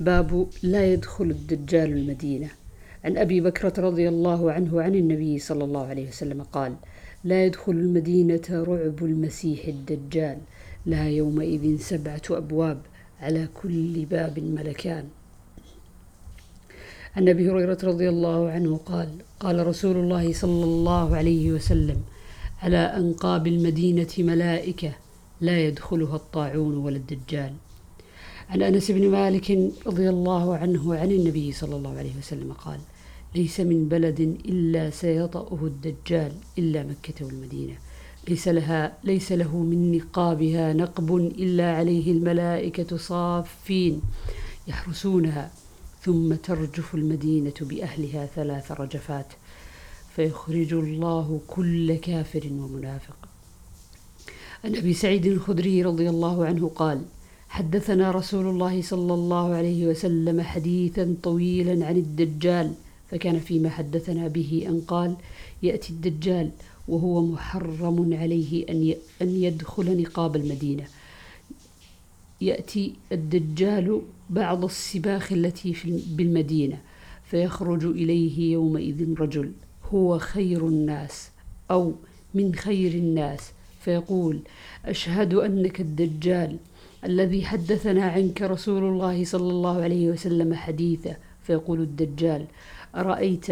باب لا يدخل الدجال المدينة. عن أبي بكرة رضي الله عنه عن النبي صلى الله عليه وسلم قال لا يدخل المدينة رعب المسيح الدجال لها يومئذ سبعة أبواب على كل باب ملكان. عن أبي هريرة رضي الله عنه قال قال رسول الله صلى الله عليه وسلم على أنقاب المدينة ملائكة لا يدخلها الطاعون ولا الدجال. عن أنس بن مالك رضي الله عنه عن النبي صلى الله عليه وسلم قال: ليس من بلد إلا سيطأه الدجال إلا مكة والمدينة، ليس لها ليس له من نقابها نقب إلا عليه الملائكة صافين يحرسونها. ثم ترجف المدينة بأهلها ثلاث رجفات. فيخرج الله كل كافر ومنافق. عن أبي سعيد الخدري رضي الله عنه قال: حدثنا رسول الله صلى الله عليه وسلم حديثا طويلا عن الدجال فكان فيما حدثنا به أن قال يأتي الدجال وهو محرم عليه أن يدخل نقاب المدينة. يأتي الدجال بعض السباخ التي في بالمدينة فيخرج إليه يومئذ رجل هو خير الناس أو من خير الناس. فيقول أشهد أنك الدجال الذي حدثنا عنك رسول الله صلى الله عليه وسلم حديثا فيقول الدجال أرأيت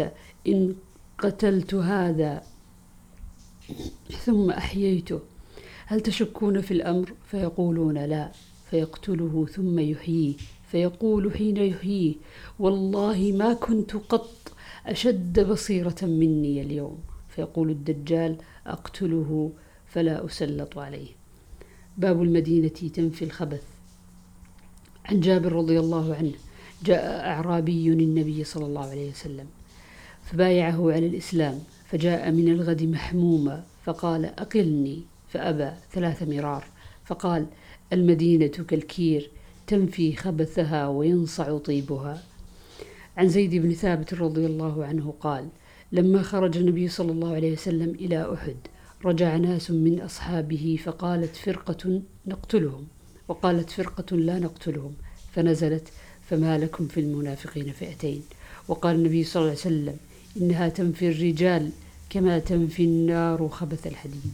إن قتلت هذا ثم أحييته هل تشكون في الأمر؟ فيقولون لا فيقتله ثم يحييه فيقول حين يحييه والله ما كنت قط أشد بصيرة مني اليوم. فيقول الدجال أقتله فلا أسلط عليه. باب المدينة تنفي الخبث. عن جابر رضي الله عنه جاء أعرابي النبي صلى الله عليه وسلم فبايعه على الإسلام فجاء من الغد محموما فقال أقلني فأبى ثلاث مرار فقال المدينة كالكير تنفي خبثها وينصع طيبها. عن زيد بن ثابت رضي الله عنه قال لما خرج النبي صلى الله عليه وسلم إلى أحد رجع ناس من أصحابه فقالت فرقة نقتلهم وقالت فرقة لا نقتلهم فنزلت فما لكم في المنافقين فئتين. وقال النبي صلى الله عليه وسلم إنها تنفي الرجال كما تنفي النار خبث الحديد.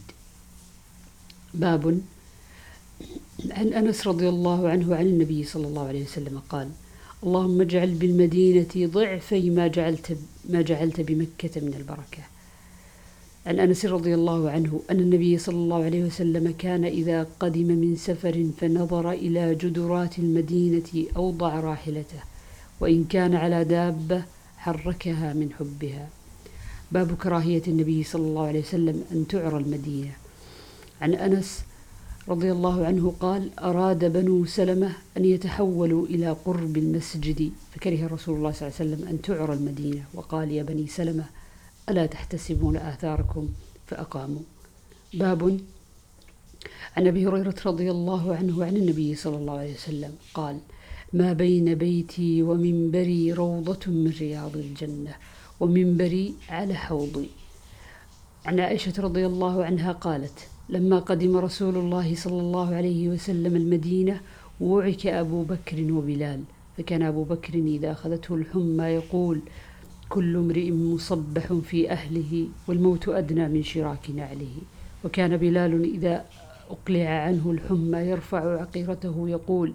باب عن أنس رضي الله عنه عن النبي صلى الله عليه وسلم قال اللهم اجعل بالمدينة ضعفي ما جعلت ما جعلت بمكة من البركة. عن أنس رضي الله عنه أن النبي صلى الله عليه وسلم كان إذا قدم من سفر فنظر إلى جدرات المدينة أوضع راحلته وإن كان على دابة حركها من حبها. باب كراهية النبي صلى الله عليه وسلم أن تعرى المدينة. عن أنس رضي الله عنه قال أراد بنو سلمة أن يتحولوا إلى قرب المسجد فكره رسول الله صلى الله عليه وسلم أن تعرى المدينة. وقال يا بني سلمة ألا تحتسبون آثاركم فأقاموا. باب عن أبي هريرة رضي الله عنه عن النبي صلى الله عليه وسلم قال ما بين بيتي ومنبري روضة من رياض الجنة ومنبري على حوضي. عن عائشة رضي الله عنها قالت لما قدم رسول الله صلى الله عليه وسلم المدينة وعك أبو بكر وبلال فكان أبو بكر إذا أخذته الحمى يقول كل امرئ مصبح في أهله والموت أدنى من شراك نعله. وكان بلال إذا أقلع عنه الحمى يرفع عقيرته يقول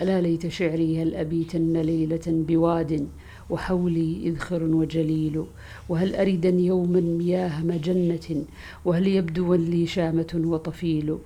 ألا ليت شعري هل أبيتن ليلة بواد؟ وحولي إذخر وجليل. وهل أردا يوما مياه مجنة؟ وهل يبدو لي شامة وطفيل؟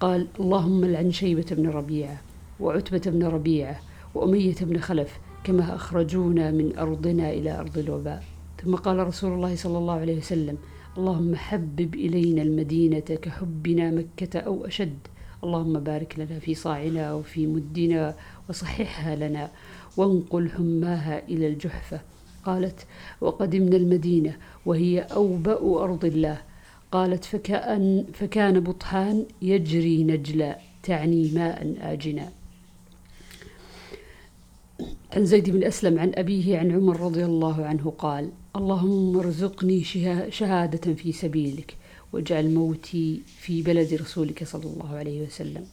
قال اللهم لعن شيبة بن ربيعة وعتبة بن ربيعة وأمية بن خلف كما أخرجونا من أرضنا إلى أرض الوباء. ثم قال رسول الله صلى الله عليه وسلم اللهم حبب إلينا المدينة كحبنا مكة أو أشد. اللهم بارك لنا في صاعنا وفي مدنا وصححها لنا وانقل حماها إلى الجحفة. قالت وقدمنا المدينة وهي أوبأ أرض الله. قالت فكأن فكان بطحان يجري نجلا تعني ماء آجنا. عن زيد بن أسلم عن أبيه عن عمر رضي الله عنه قال اللهم ارزقني شهادة في سبيلك واجعل موتي في بلد رسولك صلى الله عليه وسلم.